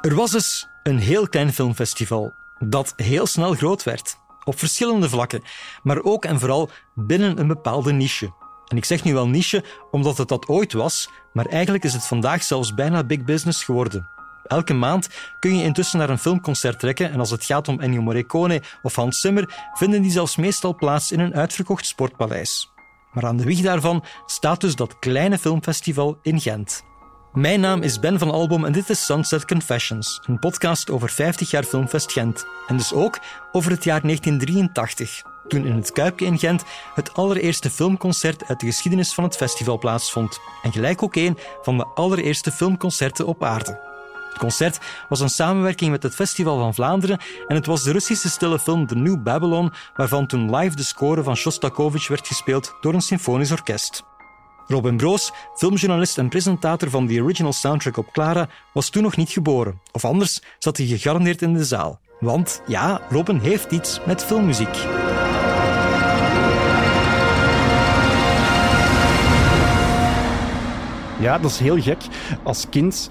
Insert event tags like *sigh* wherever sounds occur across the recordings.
Er was dus een heel klein filmfestival dat heel snel groot werd. Op verschillende vlakken, maar ook en vooral binnen een bepaalde niche. En ik zeg nu wel niche omdat het dat ooit was, maar eigenlijk is het vandaag zelfs bijna big business geworden. Elke maand kun je intussen naar een filmconcert trekken en als het gaat om Ennio Morricone of Hans Zimmer, vinden die zelfs meestal plaats in een uitverkocht sportpaleis. Maar aan de wieg daarvan staat dus dat kleine filmfestival in Gent. Mijn naam is Ben van Albom en dit is Sunset Confessions, een podcast over 50 jaar Filmfest Gent. En dus ook over het jaar 1983, toen in het Kuipje in Gent het allereerste filmconcert uit de geschiedenis van het festival plaatsvond. En gelijk ook een van de allereerste filmconcerten op aarde. Het concert was een samenwerking met het Festival van Vlaanderen en het was de Russische stille film The New Babylon, waarvan toen live de score van Shostakovich werd gespeeld door een symfonisch orkest. Robin Broos, filmjournalist en presentator van de original soundtrack op Clara, was toen nog niet geboren. Of anders zat hij gegarandeerd in de zaal. Want ja, Robin heeft iets met filmmuziek. Ja, dat is heel gek. Als kind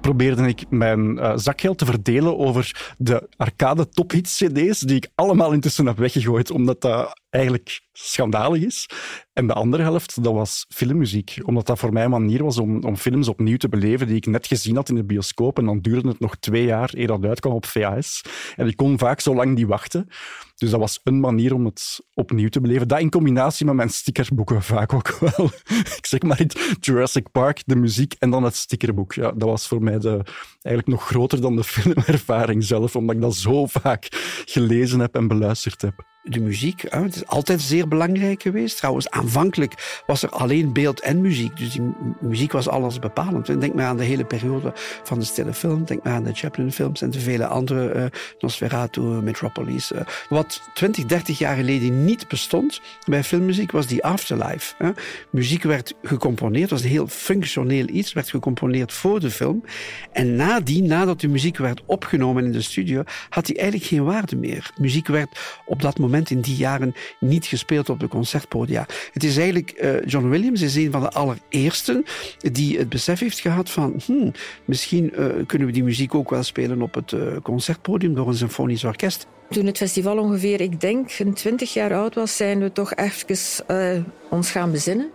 probeerde ik mijn uh, zakgeld te verdelen over de arcade tophits cd's, die ik allemaal intussen heb weggegooid, omdat dat eigenlijk schandalig is. En de andere helft, dat was filmmuziek. Omdat dat voor mij een manier was om, om films opnieuw te beleven die ik net gezien had in de bioscoop. En dan duurde het nog twee jaar eer dat uitkwam op VHS. En ik kon vaak zo lang niet wachten. Dus dat was een manier om het opnieuw te beleven. Dat in combinatie met mijn stickerboeken vaak ook wel. *laughs* ik zeg maar Jurassic Park, de muziek en dan het stickerboek. Ja, dat was voor mij de, eigenlijk nog groter dan de *laughs* filmervaring zelf, omdat ik dat zo vaak gelezen heb en beluisterd heb de muziek. Het is altijd zeer belangrijk geweest. Trouwens, aanvankelijk was er alleen beeld en muziek. Dus die muziek was alles bepalend. Denk maar aan de hele periode van de stille film. Denk maar aan de Chaplin-films en de vele andere uh, Nosferatu, Metropolis. Uh, wat 20, 30 jaar geleden niet bestond bij filmmuziek was die afterlife. Hè. Muziek werd gecomponeerd, was een heel functioneel iets, werd gecomponeerd voor de film. En nadien, nadat de muziek werd opgenomen in de studio, had die eigenlijk geen waarde meer. Muziek werd op dat moment in die jaren niet gespeeld op de concertpodia. Het is eigenlijk, uh, John Williams is een van de allereersten die het besef heeft gehad van hmm, misschien uh, kunnen we die muziek ook wel spelen op het uh, concertpodium door een symfonisch orkest. Toen het festival ongeveer, ik denk, een twintig jaar oud was, zijn we toch even ons gaan bezinnen.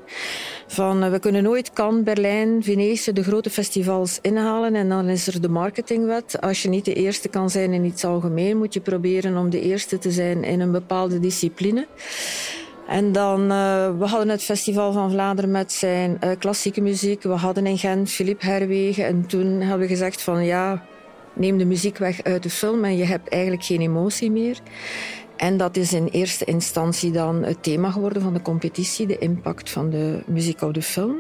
Van, we kunnen nooit Cannes, Berlijn, Venetië, de grote festivals inhalen. En dan is er de marketingwet. Als je niet de eerste kan zijn in iets algemeen, moet je proberen om de eerste te zijn in een bepaalde discipline. En dan, uh, we hadden het Festival van Vlaanderen met zijn klassieke muziek. We hadden in Gent Philippe Herwegen. En toen hebben we gezegd van ja, neem de muziek weg uit de film en je hebt eigenlijk geen emotie meer. En dat is in eerste instantie dan het thema geworden van de competitie, de impact van de muziek op de film.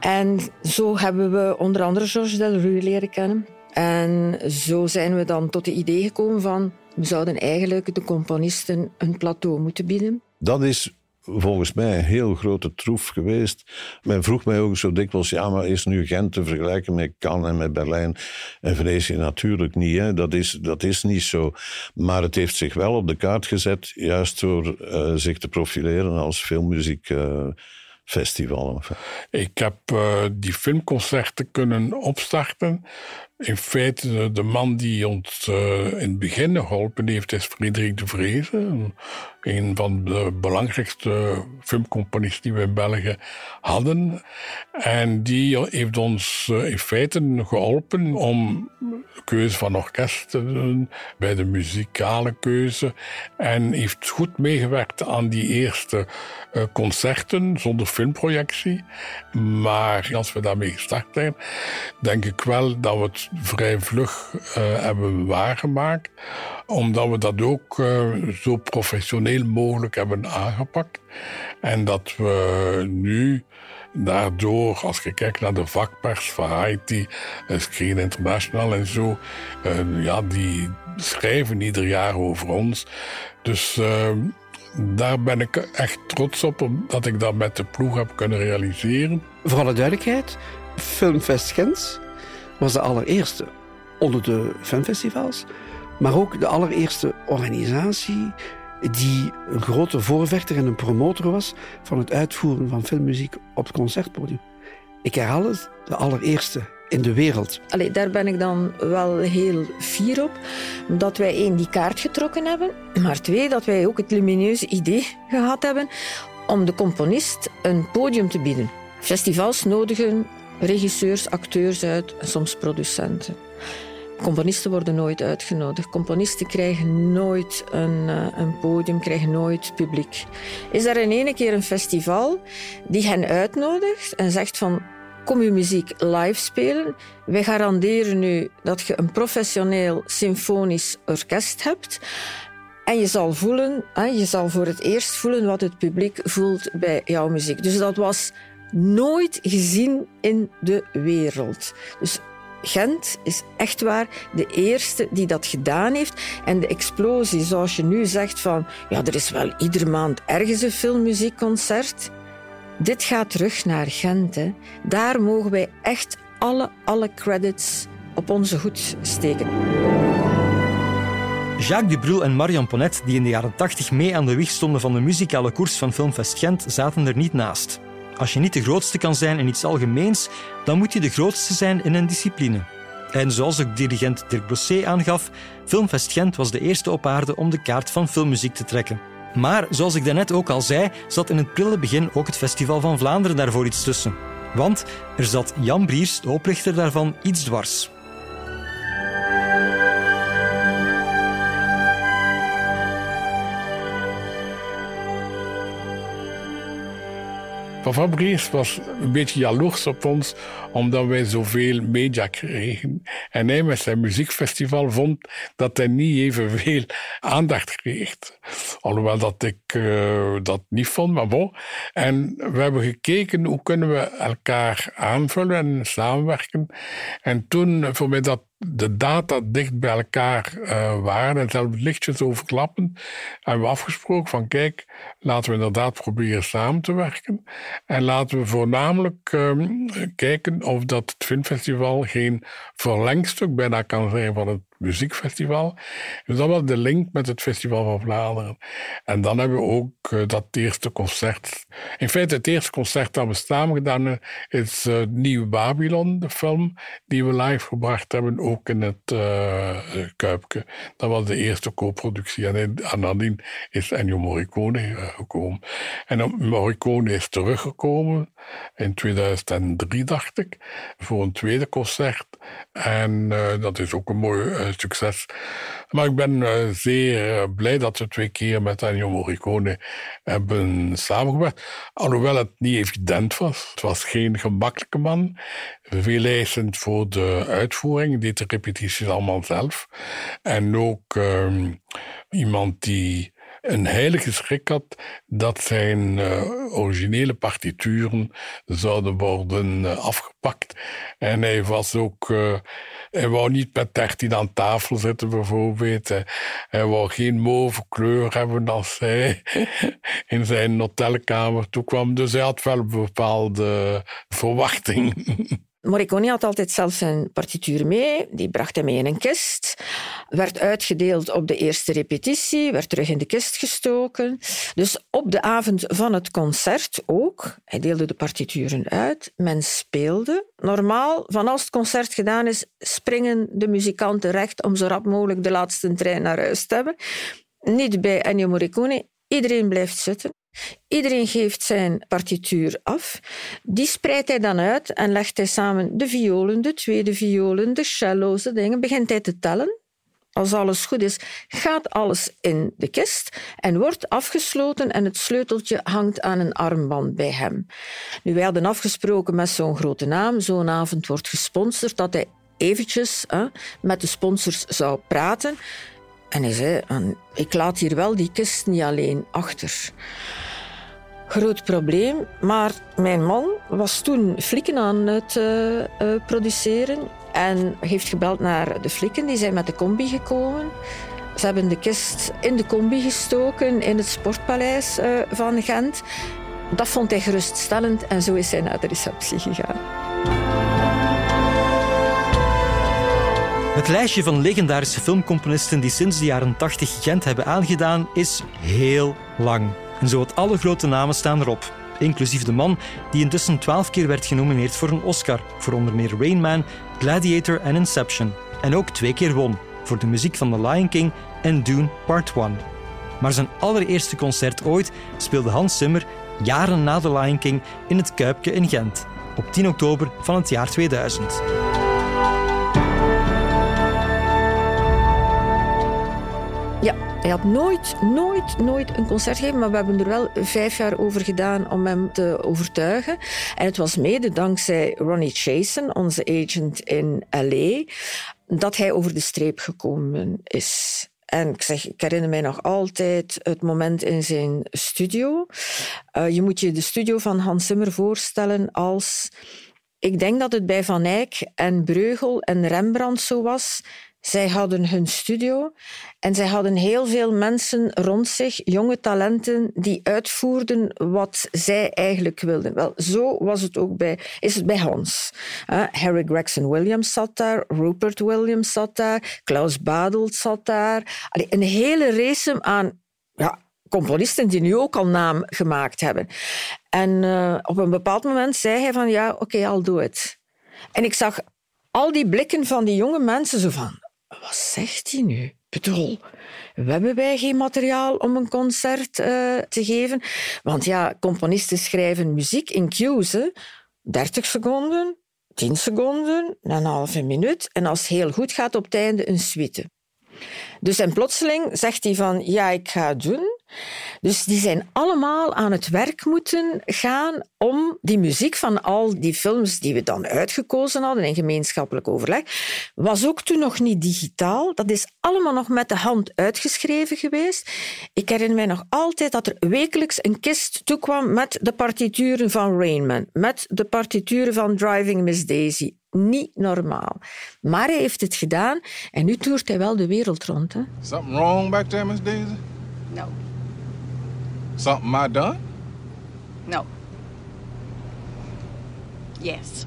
En zo hebben we onder andere Georges Delru leren kennen. En zo zijn we dan tot het idee gekomen van we zouden eigenlijk de componisten een plateau moeten bieden. Dat is volgens mij een heel grote troef geweest. Men vroeg mij ook zo dikwijls, ja, maar is nu Gent te vergelijken met Cannes en met Berlijn en Venetië? Natuurlijk niet, hè? Dat, is, dat is niet zo. Maar het heeft zich wel op de kaart gezet, juist door uh, zich te profileren als filmmuziekfestival. Uh, Ik heb uh, die filmconcerten kunnen opstarten in feite, de man die ons in het begin geholpen heeft, is Frederik de Vreese. Een van de belangrijkste filmcomponisten die we in België hadden. En die heeft ons uh, in feite geholpen om de keuze van orkest te doen, bij de muzikale keuze. En heeft goed meegewerkt aan die eerste uh, concerten zonder filmprojectie. Maar als we daarmee gestart zijn, denk ik wel dat we het vrij vlug uh, hebben waargemaakt. Omdat we dat ook zo professioneel mogelijk hebben aangepakt. En dat we nu daardoor, als je kijkt naar de vakpers, Variety, Screen International en zo, uh, ja, die schrijven ieder jaar over ons. Dus daar ben ik echt trots op, dat ik dat met de ploeg heb kunnen realiseren. Voor alle duidelijkheid, Filmfest Gens was de allereerste onder de filmfestivals, maar ook de allereerste organisatie die een grote voorvechter en een promotor was van het uitvoeren van filmmuziek op het concertpodium. Ik herhaal het, de allereerste in de wereld. Allee, daar ben ik dan wel heel fier op. Dat wij één, die kaart getrokken hebben. Maar twee, dat wij ook het lumineuze idee gehad hebben om de componist een podium te bieden. Festivals nodigen regisseurs, acteurs uit en soms producenten. Componisten worden nooit uitgenodigd. Componisten krijgen nooit een, eh, een podium, krijgen nooit publiek. Is er in ene keer een festival die hen uitnodigt en zegt van kom uw muziek live spelen. Wij garanderen u dat je een professioneel symfonisch orkest hebt. En je zal voelen, je zal voor het eerst voelen wat het publiek voelt bij jouw muziek. Dus dat was nooit gezien in de wereld. Dus Gent is echt waar de eerste die dat gedaan heeft. En de explosie, zoals je nu zegt van, ja, er is wel iedere maand ergens een filmmuziekconcert. Dit gaat terug naar Gent. Hè. Daar mogen wij echt alle, alle credits op onze hoed steken. Jacques Dubrul en Marion Ponnet, die in de jaren 80 mee aan de wieg stonden van de muzikale koers van Filmfest Gent, zaten er niet naast. Als je niet de grootste kan zijn in iets algemeens, dan moet je de grootste zijn in een discipline. En zoals de dirigent Dirk Brossé aangaf, Filmfest Gent was de eerste op aarde om de kaart van filmmuziek te trekken. Maar zoals ik daarnet ook al zei, zat in het prille begin ook het Festival van Vlaanderen daarvoor iets tussen. Want er zat Jan Briers, de oprichter daarvan, iets dwars. Van Fabrice was een beetje jaloers op ons, omdat wij zoveel media kregen. En hij met zijn muziekfestival vond dat hij niet evenveel *laughs* aandacht kreeg. Alhoewel dat ik uh, dat niet vond, maar bon. En we hebben gekeken hoe kunnen we elkaar aanvullen en samenwerken. En toen, voor mij dat de data dicht bij elkaar uh, waren en zelfs lichtjes overklappen, hebben we afgesproken van kijk, laten we inderdaad proberen samen te werken. En laten we voornamelijk uh, kijken of dat het filmfestival geen verlengstuk bijna kan zijn van het muziekfestival. Dus dat was de link met het Festival van Vlaanderen. En dan hebben we ook uh, dat eerste concert. In feite, het eerste concert dat we samen gedaan hebben, is uh, Nieuw Babylon, de film die we live gebracht hebben, ook in het uh, Kuipke. Dat was de eerste co-productie. En, en nadien is Ennio Morricone gekomen. En Morricone is teruggekomen in 2003, dacht ik, voor een tweede concert. En dat is ook een mooi succes. Maar ik ben uh, zeer blij dat we twee keer met Ennio Morricone hebben samengewerkt. Alhoewel het niet evident was. Het was geen gemakkelijke man. Veel eisend voor de uitvoering. deed de repetities allemaal zelf. En ook uh, iemand die een heilige schrik had dat zijn uh, originele partituren zouden worden uh, afgepakt. En hij was ook uh, hij wou niet met 13 aan tafel zitten, bijvoorbeeld. Hij wou geen mauve kleur hebben als hij *laughs* in zijn hotelkamer toekwam. Dus hij had wel bepaalde verwachting. *laughs* Morricone had altijd zelf zijn partituur mee. Die bracht hij mee in een kist. Werd uitgedeeld op de eerste repetitie. Werd terug in de kist gestoken. Dus op de avond van het concert ook. Hij deelde de partituren uit. Men speelde. Normaal, van als het concert gedaan is, springen de muzikanten recht om zo rap mogelijk de laatste trein naar huis te hebben. Niet bij Ennio Morricone. Iedereen blijft zitten. Iedereen geeft zijn partituur af. Die spreidt hij dan uit en legt hij samen de violen, de tweede violen, de cello's, de dingen. Begint hij te tellen. Als alles goed is, gaat alles in de kist en wordt afgesloten en het sleuteltje hangt aan een armband bij hem. Nu, wij hadden afgesproken met zo'n grote naam, zo'n avond wordt gesponsord, dat hij eventjes hè, met de sponsors zou praten. En hij zei, ik laat hier wel die kist niet alleen achter. Groot probleem, maar mijn man was toen flikken aan het uh, uh, produceren en heeft gebeld naar de flikken. Die zijn met de combi gekomen. Ze hebben de kist in de combi gestoken in het Sportpaleis uh, van Gent. Dat vond hij geruststellend en zo is hij naar de receptie gegaan. Het lijstje van legendarische filmcomponisten die sinds de jaren 80 Gent hebben aangedaan is heel lang. En zo alle grote namen staan erop. inclusief de man die intussen twaalf keer werd genomineerd voor een Oscar, voor onder meer Rain Man, Gladiator en Inception. En ook twee keer won, voor de muziek van The Lion King en Dune Part 1. Maar zijn allereerste concert ooit speelde Hans Zimmer jaren na The Lion King in het Kuipke in Gent, op 10 oktober van het jaar 2000. Ja, hij had nooit, nooit, nooit een concert gegeven, maar we hebben er wel vijf jaar over gedaan om hem te overtuigen. En het was mede dankzij Ronnie Chasen, onze agent in L.A., dat hij over de streep gekomen is. En ik, zeg, ik herinner mij nog altijd het moment in zijn studio. Uh, je moet je de studio van Hans Zimmer voorstellen als... Ik denk dat het bij Van Eyck en Breugel en Rembrandt zo was zij hadden hun studio en zij hadden heel veel mensen rond zich, jonge talenten, die uitvoerden wat zij eigenlijk wilden. Wel, zo was het ook bij, is het bij Hans. Harry Gregson Williams zat daar, Rupert Williams zat daar, Klaus Badelt zat daar. Een hele race aan ja, componisten die nu ook al naam gemaakt hebben. En uh, op een bepaald moment zei hij van ja, oké, okay, I'll do it. En ik zag al die blikken van die jonge mensen zo van wat zegt hij nu? Bedoel, we hebben wij geen materiaal om een concert uh, te geven. Want ja, componisten schrijven muziek in cues. 30 seconden, 10 seconden, een halve minuut. En als het heel goed gaat, op het einde een suite. Dus en plotseling zegt hij van, ja, ik ga het doen. Dus die zijn allemaal aan het werk moeten gaan om die muziek van al die films die we dan uitgekozen hadden in gemeenschappelijk overleg, was ook toen nog niet digitaal. Dat is allemaal nog met de hand uitgeschreven geweest. Ik herinner mij nog altijd dat er wekelijks een kist toekwam met de partituren van Rainman, met de partituren van Driving Miss Daisy. Niet normaal. Maar hij heeft het gedaan en nu toert hij wel de wereld rond. Hè? Something wrong back there, Miss Daisy? No. Something I done? No. Yes.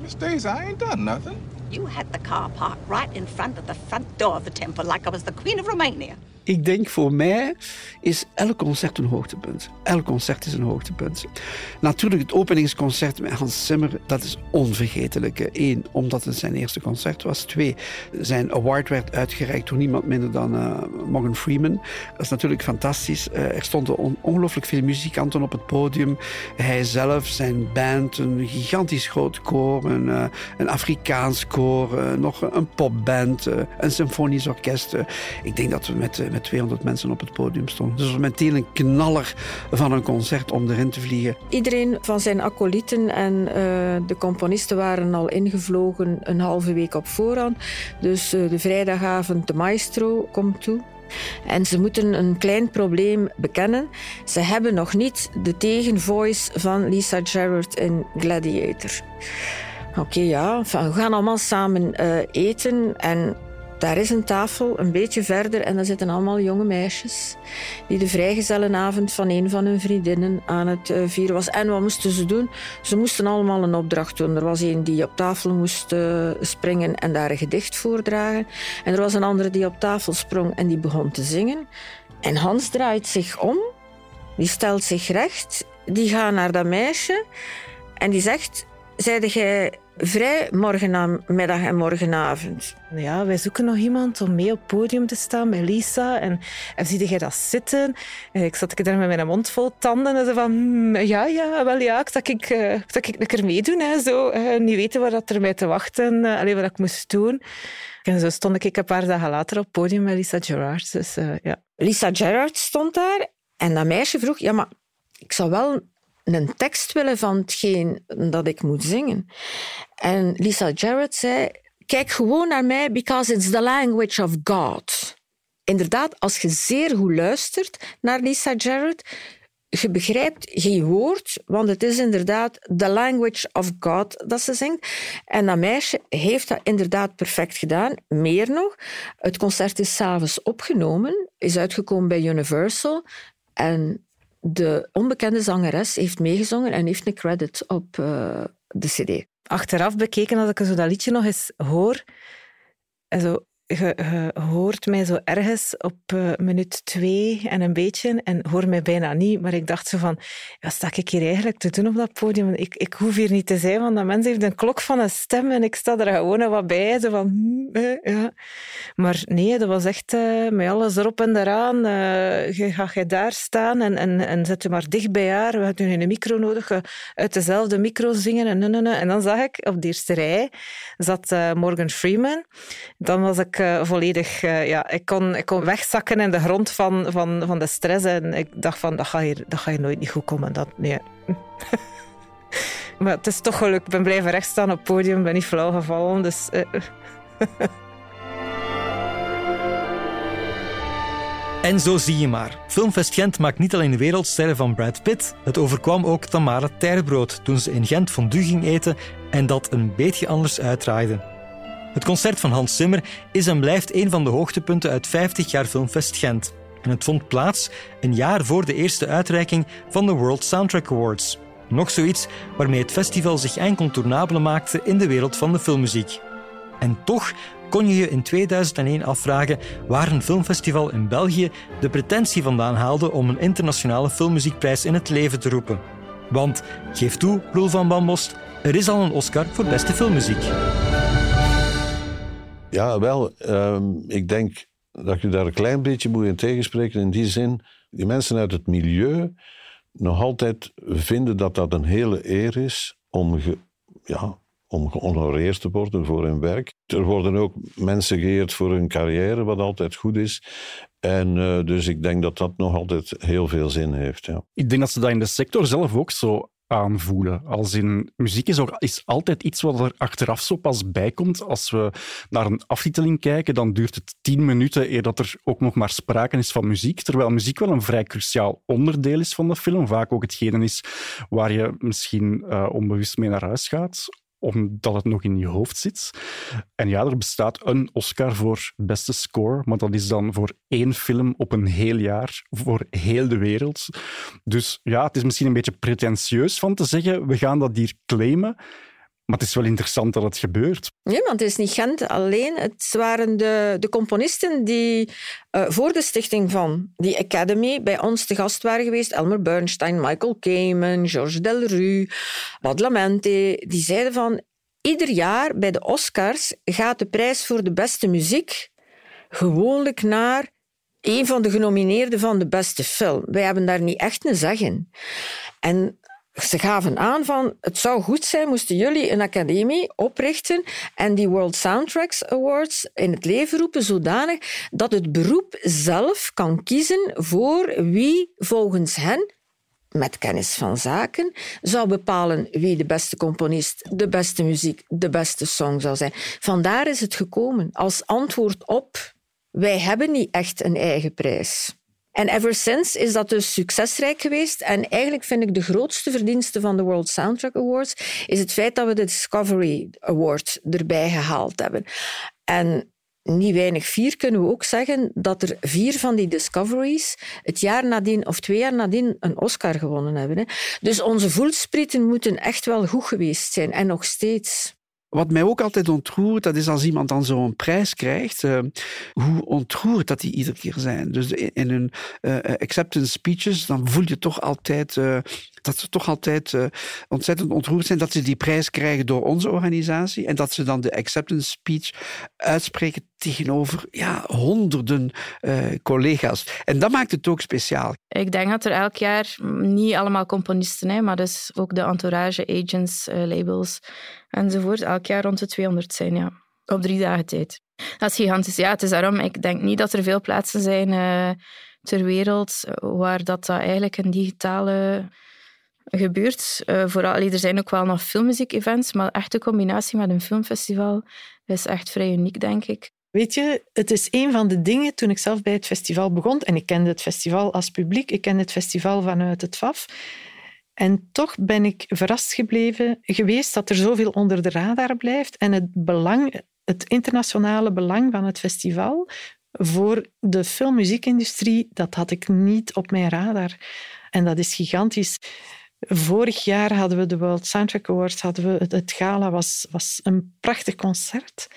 Miss Daisy, I ain't done nothing. You had the car parked right in front of the front door of the temple like I was the Queen of Romania. Ik denk voor mij is elk concert een hoogtepunt. Elk concert is een hoogtepunt. Natuurlijk, het openingsconcert met Hans Zimmer, dat is onvergetelijk. Eén, omdat het zijn eerste concert was. Twee, zijn award werd uitgereikt door niemand minder dan uh, Morgan Freeman. Dat is natuurlijk fantastisch. Uh, er stonden on ongelooflijk veel muzikanten op het podium. Hij zelf, zijn band, een gigantisch groot koor, een, uh, een Afrikaans koor, nog een popband, een symfonisch orkest. ik denk dat we met met 200 mensen op het podium stond. Dus meteen een knaller van een concert om erin te vliegen. Iedereen van zijn acolyten en uh, de componisten waren al ingevlogen een halve week op voorhand. Dus uh, de vrijdagavond de maestro komt toe. En ze moeten een klein probleem bekennen. Ze hebben nog niet de tegenvoice van Lisa Gerrard in Gladiator. Oké, ja, we gaan allemaal samen uh, eten en daar is een tafel een beetje verder en daar zitten allemaal jonge meisjes die de vrijgezellenavond van een van hun vriendinnen aan het uh, vieren was. En wat moesten ze doen? Ze moesten allemaal een opdracht doen. Er was een die op tafel moest uh, springen en daar een gedicht voordragen. En er was een andere die op tafel sprong en die begon te zingen. En Hans draait zich om, die stelt zich recht, die gaat naar dat meisje en die zegt: Zeide jij vrij morgenmiddag en morgenavond. Ja, wij zoeken nog iemand om mee op het podium te staan met Lisa. En, en zie jij dat zitten? En ik zat daar met mijn mond vol tanden en zo van... Hmm, ja, ja, wel ja, dat ik, uh, dat ik lekker meedoen. Hè, zo. Uh, niet weten wat dat er mij te wachten, uh, alleen wat ik moest doen. En zo stond ik een paar dagen later op het podium met Lisa Gerard. Dus, ja. Lisa Gerard stond daar en dat meisje vroeg... Ja, maar ik zou wel een tekst willen van hetgeen dat ik moet zingen. En Lisa Jarrett zei: Kijk gewoon naar mij, because it's the language of God. Inderdaad, als je zeer goed luistert naar Lisa Jarrett, je begrijpt geen woord, want het is inderdaad the language of God dat ze zingt. En dat meisje heeft dat inderdaad perfect gedaan. Meer nog, het concert is s'avonds opgenomen, is uitgekomen bij Universal. En de onbekende zangeres heeft meegezongen en heeft een credit op uh, de cd. Achteraf bekeken, als ik zo dat liedje nog eens hoor, also, je, hoort mij zo ergens op uh, minuut twee en een beetje en hoor mij bijna niet. Maar ik dacht zo van, wat sta ik hier eigenlijk te doen op dat podium? Ik, ik hoef hier niet te zijn, want dat mens heeft een klok van een stem en ik sta er gewoon wat bij. Zo van, hm, ja. Maar nee, dat was echt uh, met alles erop en eraan. Uh, je gaat je daar staan en, en, en zet je maar dicht bij haar. We hadden een micro nodig, uit dezelfde micro zingen. En, en dan zag ik op de eerste rij zat Morgan Freeman. Dan was ik uh, volledig... Uh, ja, ik, kon, ik kon wegzakken in de grond van, van, van de stress. En ik dacht van, dat ga hier, dat ga hier nooit niet goed komen. Dat, nee. *laughs* maar het is toch gelukt. Ik ben blijven rechtstaan op het podium. ben niet flauw gevallen. Dus... Uh. *laughs* En zo zie je maar. Filmfest Gent maakt niet alleen wereldsterren van Brad Pitt. Het overkwam ook Tamara Terbrood toen ze in Gent fondue ging eten en dat een beetje anders uitdraaide. Het concert van Hans Zimmer is en blijft een van de hoogtepunten uit 50 jaar Filmfest Gent. En het vond plaats een jaar voor de eerste uitreiking van de World Soundtrack Awards. Nog zoiets waarmee het festival zich incontournabele maakte in de wereld van de filmmuziek. En toch kon je je in 2001 afvragen waar een filmfestival in België de pretentie vandaan haalde om een internationale filmmuziekprijs in het leven te roepen. Want, geef toe, Roel van Bambost, er is al een Oscar voor beste filmmuziek. Ja, wel. Ehm, ik denk dat je daar een klein beetje moet in tegenspreken. In die zin, die mensen uit het milieu nog altijd vinden dat dat een hele eer is om, ja, om gehonoreerd te worden voor hun werk. Er worden ook mensen geëerd voor hun carrière, wat altijd goed is. En uh, dus ik denk dat dat nog altijd heel veel zin heeft. Ja. Ik denk dat ze dat in de sector zelf ook zo aanvoelen. Als in muziek is, is altijd iets wat er achteraf zo pas bij komt. Als we naar een aftiteling kijken, dan duurt het tien minuten eer dat er ook nog maar sprake is van muziek. Terwijl muziek wel een vrij cruciaal onderdeel is van de film. Vaak ook hetgene is waar je misschien uh, onbewust mee naar huis gaat omdat het nog in je hoofd zit. En ja, er bestaat een Oscar voor beste score, maar dat is dan voor één film op een heel jaar, voor heel de wereld. Dus ja, het is misschien een beetje pretentieus van te zeggen, we gaan dat hier claimen. Maar het is wel interessant dat het gebeurt. Ja, want het is niet Gent alleen. Het waren de, de componisten die uh, voor de stichting van die Academy bij ons te gast waren geweest. Elmer Bernstein, Michael Kamen, Georges Delru, Badalamenti. Die zeiden van, ieder jaar bij de Oscars gaat de prijs voor de beste muziek gewoonlijk naar een van de genomineerden van de beste film. Wij hebben daar niet echt een zeg in. En ze gaven aan van het zou goed zijn moesten jullie een academie oprichten en die World Soundtracks Awards in het leven roepen zodanig dat het beroep zelf kan kiezen voor wie volgens hen met kennis van zaken zou bepalen wie de beste componist, de beste muziek, de beste song zou zijn. Vandaar is het gekomen als antwoord op wij hebben niet echt een eigen prijs. En ever since is dat dus succesrijk geweest. En eigenlijk vind ik de grootste verdienste van de World Soundtrack Awards is het feit dat we de Discovery Award erbij gehaald hebben. En niet weinig vier kunnen we ook zeggen dat er vier van die discoveries het jaar nadien of twee jaar nadien een Oscar gewonnen hebben. Dus onze voelsprieten moeten echt wel goed geweest zijn en nog steeds. Wat mij ook altijd ontroert, dat is als iemand dan zo'n prijs krijgt, uh, hoe ontroerd dat die iedere keer zijn. Dus in hun uh, acceptance speeches, dan voel je toch altijd dat ze toch altijd ontzettend ontroerd zijn dat ze die prijs krijgen door onze organisatie en dat ze dan de acceptance speech uitspreken tegenover ja, honderden collega's. En dat maakt het ook speciaal. Ik denk dat er elk jaar, niet allemaal componisten, hè, maar dus ook de entourage, agents, labels enzovoort, elk jaar rond de 200 zijn, ja. Op drie dagen tijd. Dat is gigantisch. Ja, het is daarom, ik denk niet dat er veel plaatsen zijn uh, ter wereld waar dat, dat eigenlijk een digitale gebeurt. Vooral, er zijn ook wel nog filmmuziek-events, maar echt de combinatie met een filmfestival is echt vrij uniek, denk ik. Weet je, het is een van de dingen toen ik zelf bij het festival begon, en ik kende het festival als publiek, ik kende het festival vanuit het FAF, en toch ben ik verrast gebleven geweest dat er zoveel onder de radar blijft en het belang, het internationale belang van het festival voor de filmmuziekindustrie, dat had ik niet op mijn radar. En dat is gigantisch. Vorig jaar hadden we de World Soundtrack Awards, hadden we het, gala was, was een prachtig concert.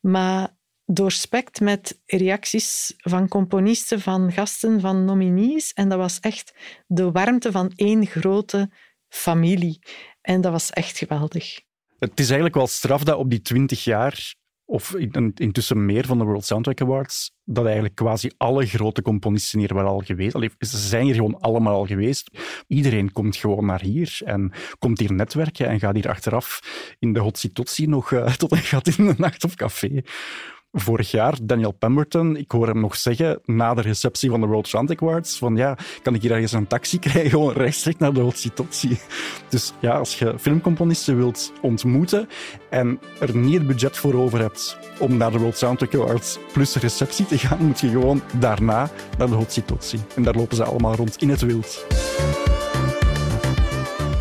Maar doorspekt met reacties van componisten, van gasten, van nominees. En dat was echt de warmte van één grote familie. En dat was echt geweldig. Het is eigenlijk wel straf dat op die twintig jaar, of intussen meer van de World Soundtrack Awards, dat eigenlijk quasi alle grote componisten hier waren al geweest. Allee, ze zijn hier gewoon allemaal al geweest. Iedereen komt gewoon naar hier en komt hier netwerken en gaat hier achteraf in de Hotsi nog uh, tot een gat in de nacht op café vorig jaar, Daniel Pemberton, ik hoor hem nog zeggen na de receptie van de World Sound Awards van ja, kan ik hier ergens een taxi *laughs* krijgen, gewoon rechtstreeks naar de Hotsi Dus ja, als je filmcomponisten wilt ontmoeten en er niet het budget voor over hebt om naar de World Soundtrack Awards plus receptie te gaan, moet je gewoon daarna naar de Hotsi En daar lopen ze allemaal rond in het wild.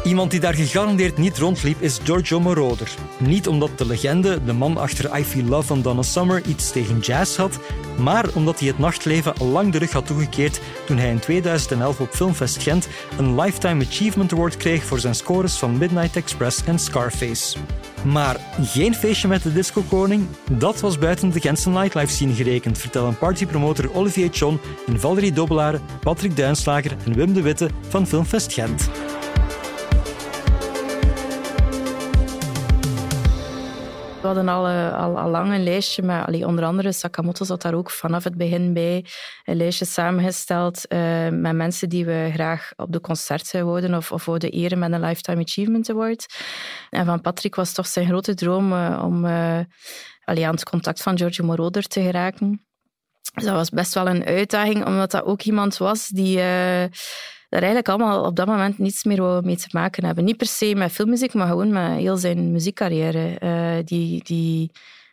Iemand die daar gegarandeerd niet rondliep is Giorgio Moroder. Niet omdat de legende, de man achter I Feel Love van Donna Summer, iets tegen jazz had, maar omdat hij het nachtleven al lang de rug had toegekeerd toen hij in 2011 op Filmfest Gent een Lifetime Achievement Award kreeg voor zijn scores van Midnight Express en Scarface. Maar geen feestje met de disco-koning, dat was buiten de Gentse nightlife scene gerekend, vertellen partypromotor Olivier Chon en Valerie Dobbelaar, Patrick Duinslager en Wim de Witte van Filmfest Gent. We hadden al, eh, al, al lang een lijstje, maar onder andere Sakamoto zat daar ook vanaf het begin bij. Een lijstje samengesteld uh, met mensen die we graag op de concert wouden of, of wouden eren met een Lifetime Achievement Award. En van Patrick was toch zijn grote droom uh, om aan het contact van Giorgio Moroder te geraken. Dus dat was best wel een uitdaging, omdat dat ook iemand was die daar eigenlijk allemaal op dat moment niets meer mee te maken hebben. Niet per se met filmmuziek, maar gewoon met heel zijn muziekcarrière. Uh, die, die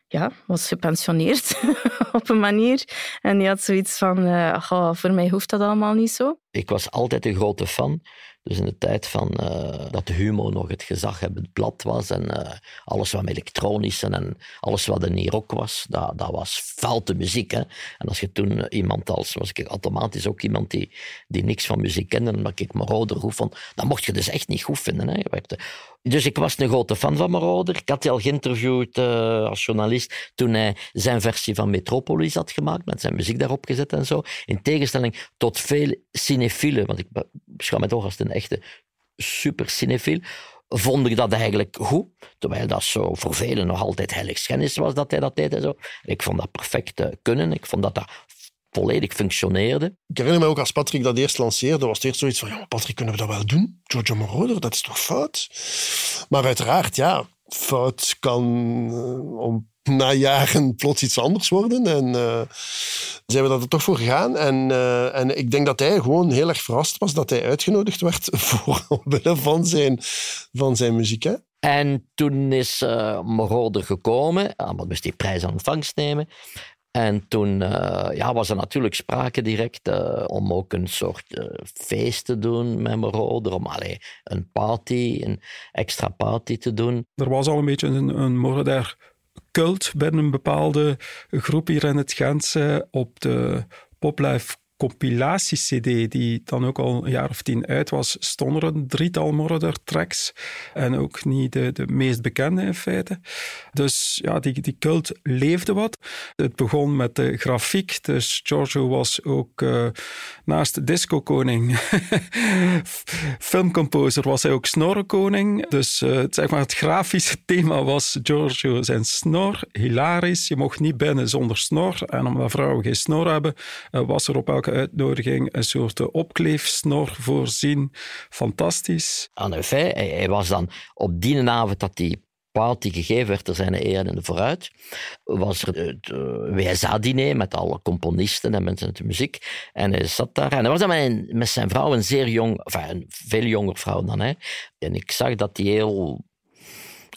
ja, was gepensioneerd *laughs* op een manier. En die had zoiets van, uh, voor mij hoeft dat allemaal niet zo. Ik was altijd een grote fan. Dus in de tijd van, uh, dat de humor nog het gezaghebbend blad was en uh, alles wat elektronisch en alles wat in rock was, dat, dat was foute muziek. Hè? En als je toen iemand als, was ik automatisch ook iemand die, die niks van muziek kende, en dat ik Marauder goed vond, dan mocht je dus echt niet goed vinden. Hè? Dus ik was een grote fan van Marauder. Ik had hij al geïnterviewd uh, als journalist toen hij zijn versie van Metropolis had gemaakt, met zijn muziek daarop gezet en zo. In tegenstelling tot veel cinefielen, want ik beschouw mij toch als een echte super cinefiel, vond ik dat eigenlijk goed. Terwijl dat zo voor velen nog altijd heiligschennis was dat hij dat deed en zo. Ik vond dat perfect uh, kunnen. Ik vond dat dat volledig functioneerde. Ik herinner me ook als Patrick dat eerst lanceerde, was het eerst zoiets van, ja, Patrick, kunnen we dat wel doen? Giorgio Moroder, dat is toch fout? Maar uiteraard, ja, fout kan uh, om na jaren plots iets anders worden. En uh, zijn we dat er toch voor gegaan. En, uh, en ik denk dat hij gewoon heel erg verrast was dat hij uitgenodigd werd *laughs* voor van zijn, van zijn muziek. Hè? En toen is uh, Moroder gekomen, allemaal moest die prijs aan ontvangst nemen. En toen uh, ja, was er natuurlijk sprake direct uh, om ook een soort uh, feest te doen met Moroder, om allee, een party, een extra party te doen. Er was al een beetje een, een cult binnen een bepaalde groep hier in het Gentse op de Poplife compilatie-cd, die dan ook al een jaar of tien uit was, stonden er een drietal Moroder-tracks. En ook niet de, de meest bekende in feite. Dus ja, die, die cult leefde wat. Het begon met de grafiek. Dus Giorgio was ook uh, naast disco-koning, *laughs* filmcomposer, was hij ook snorrenkoning. Dus uh, zeg maar, het grafische *laughs* thema was Giorgio zijn snor. Hilarisch. Je mocht niet binnen zonder snor. En omdat vrouwen geen snor hebben, uh, was er op uitnodiging een soort opkleefsnor voorzien. Fantastisch. De feit, hij, was dan op die avond dat die party gegeven werd er zijn eer en vooruit, was er het WSA-diner met alle componisten en mensen uit de muziek. En hij zat daar en hij was dan met, zijn vrouw, een zeer jong, een veel jonger vrouw dan hij. En ik zag dat hij heel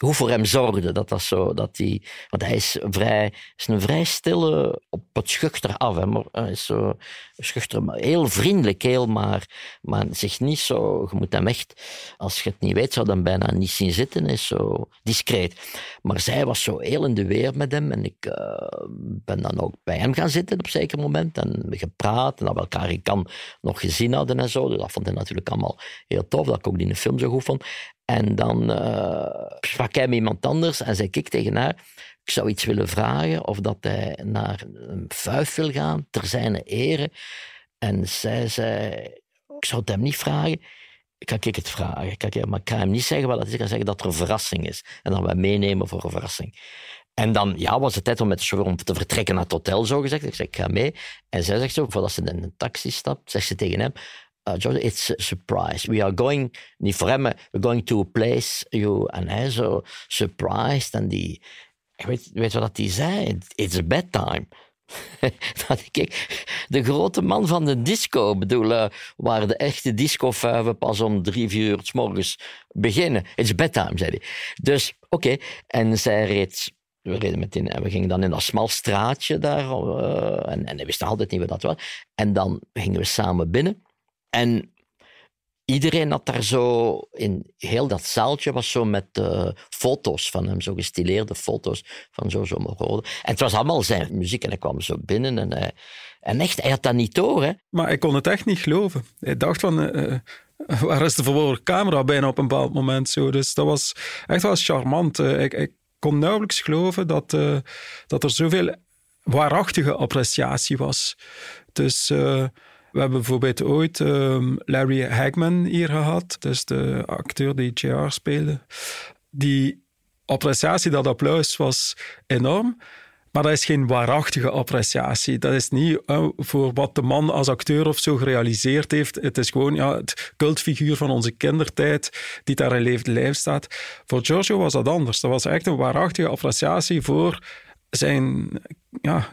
hoe voor hem zorgde. Dat dat zo, dat hij, want hij is, vrij, is een vrij stille, op het schuchter af. Hè, maar hij is zo schuchter, heel vriendelijk, heel, maar, maar zich niet zo. Je moet hem echt, als je het niet weet, zou dan bijna niet zien zitten. Is zo discreet. Maar zij was zo heel in de weer met hem. En ik uh, ben dan ook bij hem gaan zitten op een zeker moment. En gepraat. En dat we elkaar in kan nog gezien hadden en zo. Dus dat vond hij natuurlijk allemaal heel tof. Dat ik ook die in de film zo goed vond. En dan uh, sprak hij met iemand anders en zei ik tegen haar, ik zou iets willen vragen of dat hij naar een vuif wil gaan, ter zijn ere. En zij zei, ik zou het hem niet vragen. Kan ik het vragen? Kan maar ik ga hem niet zeggen wat is. Ik kan zeggen dat er een verrassing is. En dan wij meenemen voor een verrassing. En dan ja, was het tijd om met de chauffeur om te vertrekken naar het hotel, zo gezegd. Ik zeg, ik ga mee. En zij zegt zo, voordat ze in een taxi stapt, zegt ze tegen hem... Uh, George, it's a surprise. We are going, niet voor hem, we're going to a place. You, en hij zo surprised. En die, weet, weet wat hij zei? It's bedtime. *laughs* dat ik, de grote man van de disco, bedoel, uh, waar de echte discofuiven pas om drie, uur s morgens beginnen. It's bedtime, zei hij. Dus, oké. En zij reed we reden meteen en we gingen dan in dat smal straatje daar. Uh, en, en we wisten altijd niet wat dat was. En dan gingen we samen binnen. En iedereen had daar zo, in heel dat zaaltje was zo met uh, foto's van hem, zo gestileerde foto's van Jojo Moroder. En het was allemaal zijn muziek en hij kwam zo binnen en, en echt, hij had dat niet door. Hè. Maar ik kon het echt niet geloven. Hij dacht van, uh, waar is de verborgen camera bijna op een bepaald moment zo. Dus dat was echt wel charmant. ik, ik kon nauwelijks geloven dat, dat er zoveel waarachtige appreciatie was. Dus... We hebben bijvoorbeeld ooit um, Larry Hagman hier gehad, dus de acteur die JR speelde. Die appreciatie, dat applaus was enorm. Maar dat is geen waarachtige appreciatie. Dat is niet voor wat de man als acteur of zo gerealiseerd heeft. Het is gewoon ja, het cultfiguur van onze kindertijd die daar in levend staat. Voor Giorgio was dat anders. Dat was echt een waarachtige appreciatie voor zijn ja,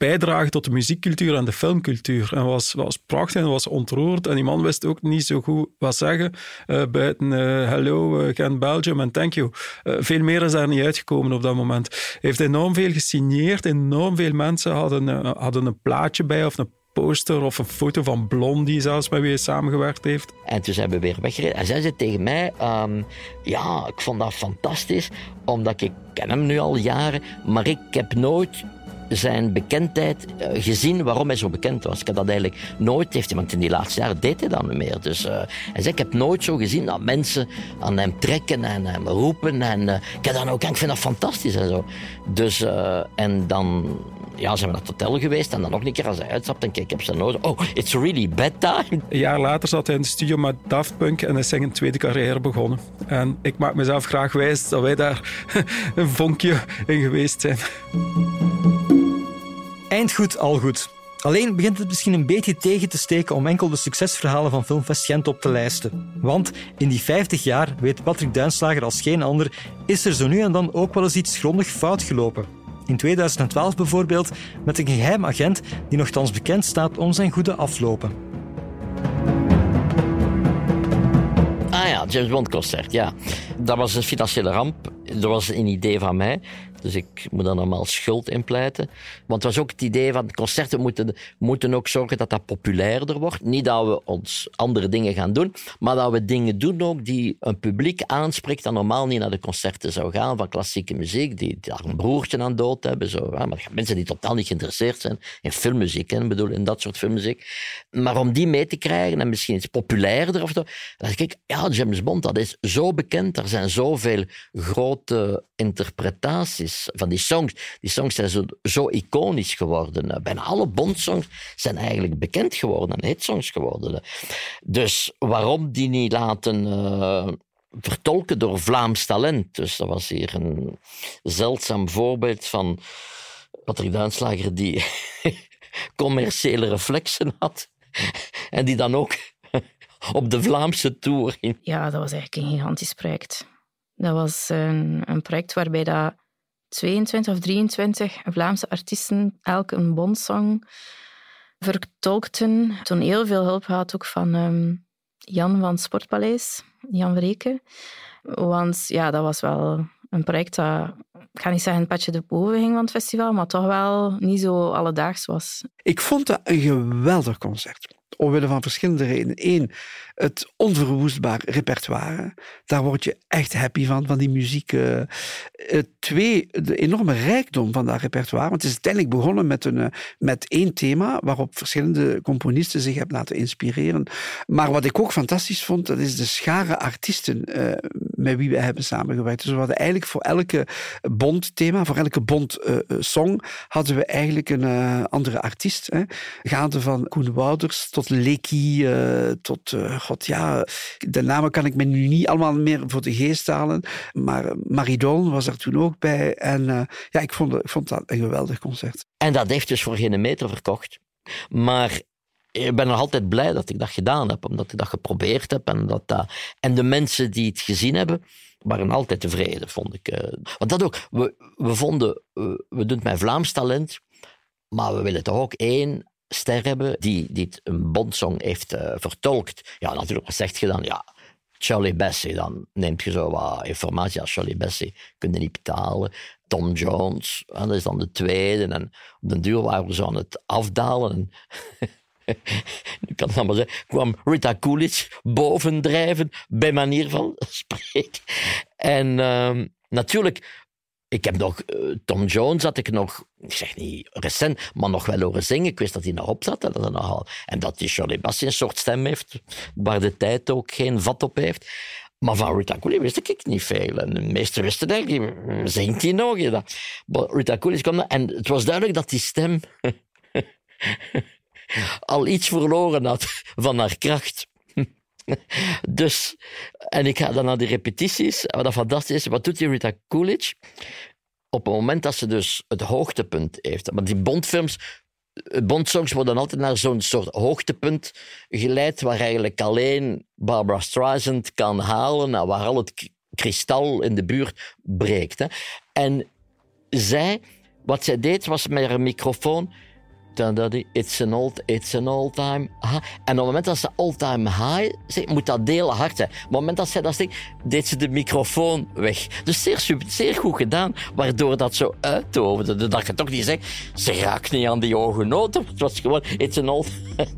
bijdragen tot de muziekcultuur en de filmcultuur. En was, was prachtig en was ontroerd. En die man wist ook niet zo goed wat zeggen. Uh, buiten uh, hello, uh, Belgium en thank you. veel meer is daar niet uitgekomen op dat moment. Hij heeft enorm veel gesigneerd. Enorm veel mensen hadden, hadden een plaatje bij of een poster of een foto van Blondie zelfs, met wie hij samengewerkt heeft. En toen zijn we weer weggereden. En zij zei tegen mij, um, ja, ik vond dat fantastisch, omdat ik ken hem nu al jaren, maar ik heb nooit zijn bekendheid uh, gezien waarom hij zo bekend was. Ik heb dat eigenlijk nooit, heeft iemand in die laatste jaren deed hij dat niet meer. Dus uh, hij zei, ik heb nooit zo gezien dat mensen aan hem trekken en hem roepen. En uh, ik heb dat ook, ik vind dat fantastisch en zo. Dus, en dan ja, zijn we naar het hotel geweest en dan nog een keer als hij uitstapt en kijk, ik heb zijn nodig. Oh, it's really bedtime. Een jaar later zat hij in de studio met Daft Punk en is zijn tweede carrière begonnen. En ik maak mezelf graag wijs dat wij daar *laughs* een vonkje in geweest zijn. Eind goed, al goed. Alleen begint het misschien een beetje tegen te steken om enkel de succesverhalen van Filmfest Gent op te lijsten. Want in die 50 jaar, weet Patrick Duinslager als geen ander, is er zo nu en dan ook wel eens iets grondig fout gelopen. In 2012 bijvoorbeeld met een geheim agent die nogthans bekend staat om zijn goede aflopen. Ah ja, James Bond concert, ja. Dat was een financiële ramp. Dat was een idee van mij. Dus ik moet dan normaal schuld inpleiten. Want het was ook het idee van concerten moeten, moeten ook zorgen dat dat populairder wordt. Niet dat we ons andere dingen gaan doen, maar dat we dingen doen ook die een publiek aanspreekt dat normaal niet naar de concerten zou gaan van klassieke muziek, die daar een broertje aan dood hebben. Zo, maar mensen die totaal niet geïnteresseerd zijn in filmmuziek, hè, bedoel, in dat soort filmmuziek. Maar om die mee te krijgen en misschien iets populairder of zo, dan denk ik, ja, James Bond, dat is zo bekend, er zijn zoveel grote interpretaties van die songs. Die songs zijn zo, iconisch geworden. Eh, bijna alle Bond-songs zijn eigenlijk bekend geworden en hitsongs geworden. Dus waarom die niet laten uh, vertolken door Vlaams talent? Dus dat was hier een zeldzaam voorbeeld van Patrick Duinslager die *laughs* commerciële reflexen had *laughs* en die dan ook *laughs* op de Vlaamse tour. Ja, dat was eigenlijk een gigantisch project. Dat was een, een project waarbij dat 22 of 23 Vlaamse artiesten elk een bondsong vertolkten. Toen heel veel hulp had ook van ehm, Jan van Sportpaleis, Jan Vreken. Want ja, dat was wel een project dat, ik ga niet zeggen een patje de boven ging van het festival, maar toch wel niet zo alledaags was. Ik vond dat een geweldig concert omwille van verschillende redenen. Eén, het onverwoestbaar repertoire. Daar word je echt happy van, van die muziek. Uh, twee, de enorme rijkdom van dat repertoire. Want het is uiteindelijk begonnen met, een, uh, met één thema waarop verschillende componisten zich hebben laten inspireren. Maar wat ik ook fantastisch vond, dat is de schare artiesten uh, met wie we hebben samengewerkt. Dus we hadden eigenlijk voor elke Bond-thema, voor elke Bond-song, hadden we eigenlijk een andere artiest. Hè. Gaande van Koen Wouders tot Lecky, tot god ja, de namen kan ik me nu niet allemaal meer voor de geest halen. Maar Maridon was er toen ook bij. En ja, ik vond, ik vond dat een geweldig concert. En dat heeft dus voor geen meter verkocht. Maar ik ben nog altijd blij dat ik dat gedaan heb, omdat ik dat geprobeerd heb. En, dat, en de mensen die het gezien hebben, waren altijd tevreden, vond ik. Want dat ook, we, we vonden, we doen het met Vlaams talent, maar we willen toch ook één ster hebben die, die een Bondsong heeft uh, vertolkt. Ja, natuurlijk, wat zegt je dan? Ja, Charlie Bessie, dan neemt je zo wat informatie. als Charlie Bessie kun je niet betalen. Tom Jones, dat is dan de tweede. En op den duur waren we zo aan het afdalen. ik *laughs* kan het maar zeggen, kwam Rita Coolidge bovendrijven, bij manier van *laughs* spreken. En uh, natuurlijk ik heb nog, uh, Tom Jones had ik nog, ik zeg niet recent, maar nog wel horen zingen. Ik wist dat hij nog op zat. En dat, nogal, en dat die Shirley Bassey een soort stem heeft, waar de tijd ook geen vat op heeft. Maar van Rita Coolidge wist ik niet veel. En de meesten wisten zingt hij nog? Ja. Maar Rita Coolidge kwam en het was duidelijk dat die stem *laughs* al iets verloren had van haar kracht. *laughs* Dus, en ik ga dan naar de repetities. Wat fantastisch is, wat doet die Rita Coolidge? Op het moment dat ze dus het hoogtepunt heeft. Maar die Bondfilms, Bondsongs worden altijd naar zo'n soort hoogtepunt geleid, waar eigenlijk alleen Barbara Streisand kan halen, nou, waar al het kristal in de buurt breekt. Hè. En zij, wat zij deed, was met haar microfoon It's an old, it's an all time. En op het moment dat ze all time high zegt, moet dat deel hard zijn. Op het moment dat zij dat zegt, deed ze de microfoon weg. Dus zeer, zeer goed gedaan, waardoor dat zo uittoverde. Dat je toch niet zegt, ze raakt niet aan die hoge noten. Het was gewoon, it's an old... *laughs*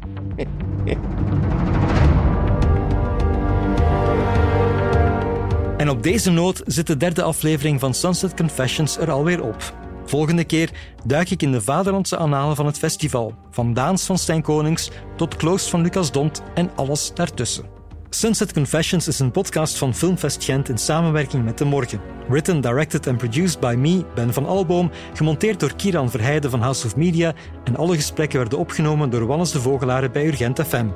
En op deze noot zit de derde aflevering van Sunset Confessions er alweer op. Volgende keer duik ik in de vaderlandse annalen van het festival, van Daans van Stijn Konings tot Kloost van Lucas Dont en alles daartussen. Sunset Confessions is een podcast van Filmfest Gent in samenwerking met De Morgen. Written, directed en produced by me, Ben van Alboom, gemonteerd door Kieran Verheijden van House of Media en alle gesprekken werden opgenomen door Wannes de Vogelaren bij Urgent FM.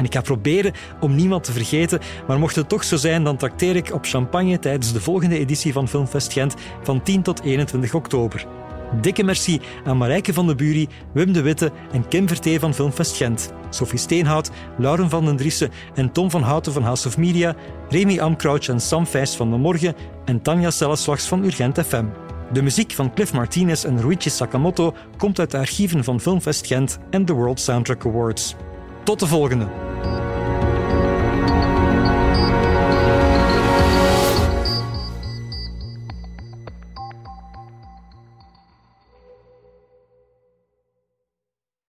En ik ga proberen om niemand te vergeten, maar mocht het toch zo zijn, dan trakteer ik op champagne tijdens de volgende editie van Filmfest Gent van 10 tot 21 oktober. Dikke merci aan Marijke van de Bury, Wim de Witte en Kim Vertee van Filmfest Gent. Sophie Steenhout, Lauren van den Driessen en Tom van Houten van House of Media, Remy Amcrouch en Sam Feist van De Morgen en Tanja Selleslags van Urgent FM. De muziek van Cliff Martinez en Ruichi Sakamoto komt uit de archieven van Filmfest Gent en de World Soundtrack Awards. Tot de volgende!